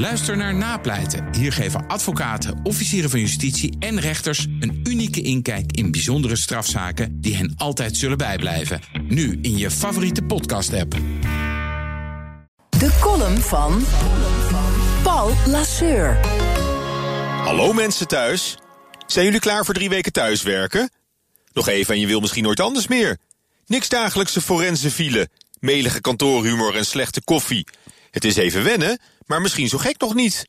Luister naar Napleiten. Hier geven advocaten, officieren van justitie en rechters een unieke inkijk in bijzondere strafzaken die hen altijd zullen bijblijven. Nu in je favoriete podcast-app. De column van Paul Lasseur. Hallo mensen thuis. Zijn jullie klaar voor drie weken thuiswerken? Nog even en je wil misschien nooit anders meer. Niks dagelijkse forense file, melige kantoorhumor en slechte koffie. Het is even wennen, maar misschien zo gek nog niet.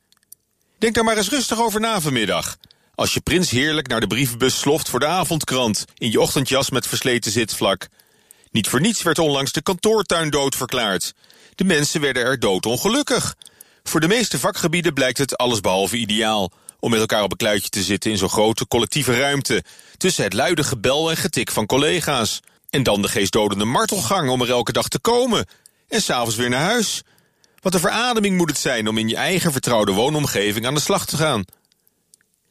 Denk daar maar eens rustig over na vanmiddag. Als je prins heerlijk naar de brievenbus sloft voor de avondkrant... in je ochtendjas met versleten zitvlak. Niet voor niets werd onlangs de kantoortuin dood verklaard. De mensen werden er doodongelukkig. Voor de meeste vakgebieden blijkt het allesbehalve ideaal... om met elkaar op een kluitje te zitten in zo'n grote collectieve ruimte... tussen het luide gebel en getik van collega's. En dan de geestdodende martelgang om er elke dag te komen. En s'avonds weer naar huis. Wat een verademing moet het zijn om in je eigen vertrouwde woonomgeving aan de slag te gaan.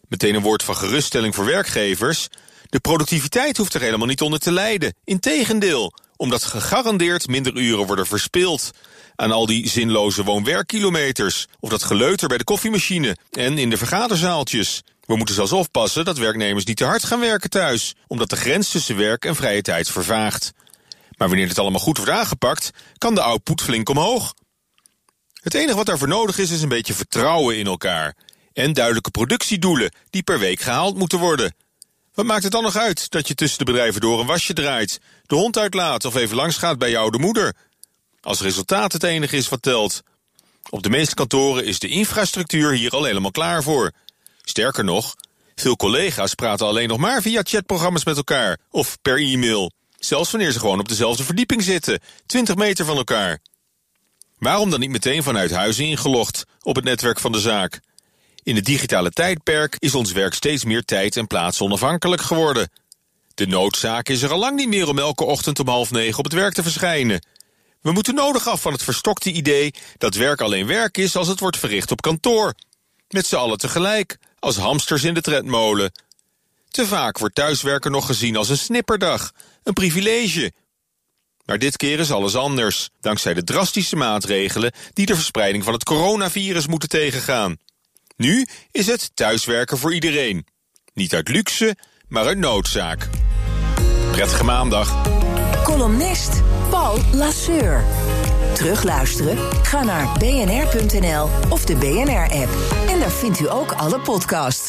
Meteen een woord van geruststelling voor werkgevers. De productiviteit hoeft er helemaal niet onder te lijden. Integendeel, omdat gegarandeerd minder uren worden verspild aan al die zinloze woon-werkkilometers... of dat geleuter bij de koffiemachine en in de vergaderzaaltjes. We moeten zelfs oppassen dat werknemers niet te hard gaan werken thuis... omdat de grens tussen werk en vrije tijd vervaagt. Maar wanneer dit allemaal goed wordt aangepakt... kan de output flink omhoog. Het enige wat daarvoor nodig is, is een beetje vertrouwen in elkaar... en duidelijke productiedoelen die per week gehaald moeten worden... Wat maakt het dan nog uit dat je tussen de bedrijven door een wasje draait, de hond uitlaat of even langs gaat bij je oude moeder? Als resultaat het enige is wat telt. Op de meeste kantoren is de infrastructuur hier al helemaal klaar voor. Sterker nog, veel collega's praten alleen nog maar via chatprogramma's met elkaar of per e-mail. Zelfs wanneer ze gewoon op dezelfde verdieping zitten, 20 meter van elkaar. Waarom dan niet meteen vanuit huis ingelogd op het netwerk van de zaak? In het digitale tijdperk is ons werk steeds meer tijd en plaats onafhankelijk geworden. De noodzaak is er al lang niet meer om elke ochtend om half negen op het werk te verschijnen. We moeten nodig af van het verstokte idee dat werk alleen werk is als het wordt verricht op kantoor. Met z'n allen tegelijk, als hamsters in de tredmolen. Te vaak wordt thuiswerken nog gezien als een snipperdag, een privilege. Maar dit keer is alles anders, dankzij de drastische maatregelen die de verspreiding van het coronavirus moeten tegengaan. Nu is het thuiswerken voor iedereen. Niet uit luxe, maar uit noodzaak. Prettige maandag. Columnist Paul Lasseur. Terugluisteren? Ga naar bnr.nl of de BNR-app. En daar vindt u ook alle podcasts.